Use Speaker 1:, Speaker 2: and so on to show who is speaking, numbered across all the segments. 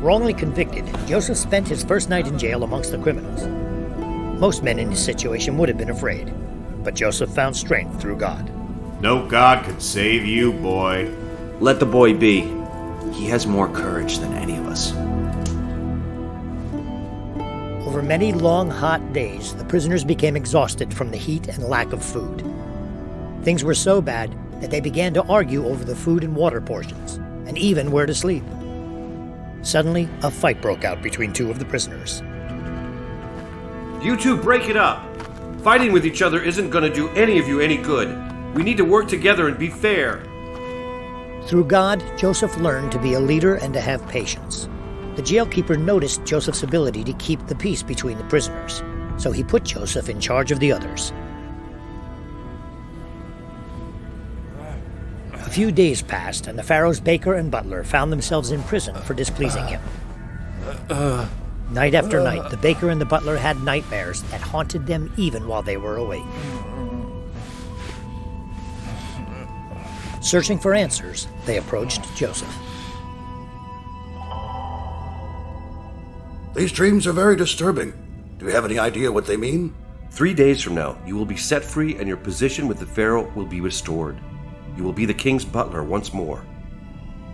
Speaker 1: Wrongly convicted, Joseph spent his first night in jail amongst the criminals. Most men in his situation would have been afraid, but Joseph found strength through God.
Speaker 2: No God could save you, boy.
Speaker 3: Let the boy be. He has more courage than any of us.
Speaker 1: Over many long, hot days, the prisoners became exhausted from the heat and lack of food. Things were so bad that they began to argue over the food and water portions, and even where to sleep. Suddenly, a fight broke out between two of the prisoners.
Speaker 4: You two break it up. Fighting with each other isn't going to do any of you any good. We need to work together and be fair.
Speaker 1: Through God, Joseph learned to be a leader and to have patience. The jailkeeper noticed Joseph's ability to keep the peace between the prisoners, so he put Joseph in charge of the others. A few days passed, and the Pharaoh's baker and butler found themselves in prison for displeasing him. Night after night, the baker and the butler had nightmares that haunted them even while they were awake. Searching for answers, they approached Joseph.
Speaker 5: These dreams are very disturbing. Do you have any idea what they mean?
Speaker 4: Three days from now, you will be set free and your position with the Pharaoh will be restored. You will be the king's butler once more.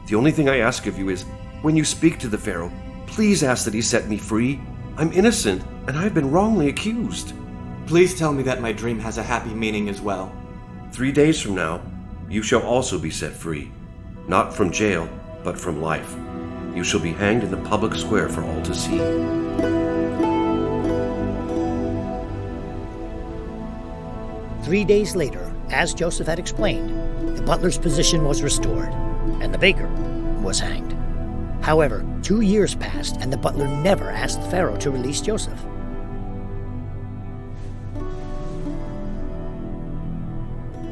Speaker 4: The only thing I ask of you is when you speak to the Pharaoh, please ask that he set me free. I'm innocent and I've been wrongly accused.
Speaker 6: Please tell me that my dream has a happy meaning as well.
Speaker 4: Three days from now, you shall also be set free, not from jail, but from life. You shall be hanged in the public square for all to see.
Speaker 1: Three days later, as Joseph had explained, the butler's position was restored, and the baker was hanged. However, two years passed, and the butler never asked Pharaoh to release Joseph.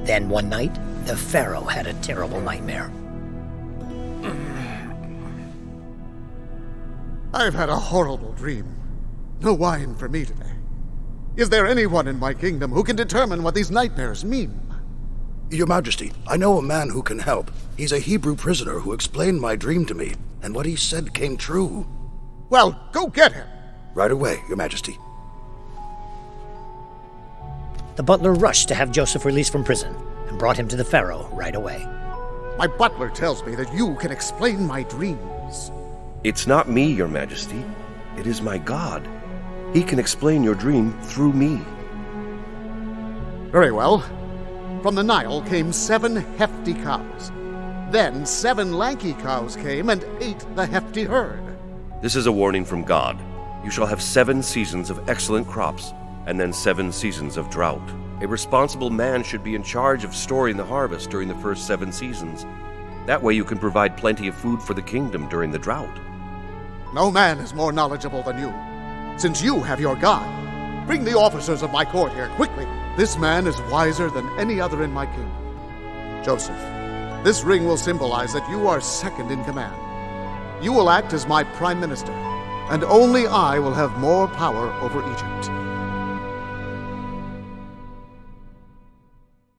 Speaker 1: Then one night, the Pharaoh had a terrible nightmare.
Speaker 7: I've had a horrible dream. No wine for me today. Is there anyone in my kingdom who can determine what these nightmares mean?
Speaker 5: Your Majesty, I know a man who can help. He's a Hebrew prisoner who explained my dream to me, and what he said came true.
Speaker 7: Well, go get him!
Speaker 5: Right away, Your Majesty.
Speaker 1: The butler rushed to have Joseph released from prison and brought him to the Pharaoh right away.
Speaker 7: My butler tells me that you can explain my dreams.
Speaker 4: It's not me, Your Majesty. It is my God. He can explain your dream through me.
Speaker 7: Very well. From the Nile came seven hefty cows. Then seven lanky cows came and ate the hefty herd.
Speaker 4: This is a warning from God. You shall have seven seasons of excellent crops, and then seven seasons of drought. A responsible man should be in charge of storing the harvest during the first seven seasons. That way you can provide plenty of food for the kingdom during the drought.
Speaker 7: No man is more knowledgeable than you. Since you have your God, bring the officers of my court here quickly. This man is wiser than any other in my kingdom. Joseph, this ring will symbolize that you are second in command. You will act as my prime minister, and only I will have more power over Egypt.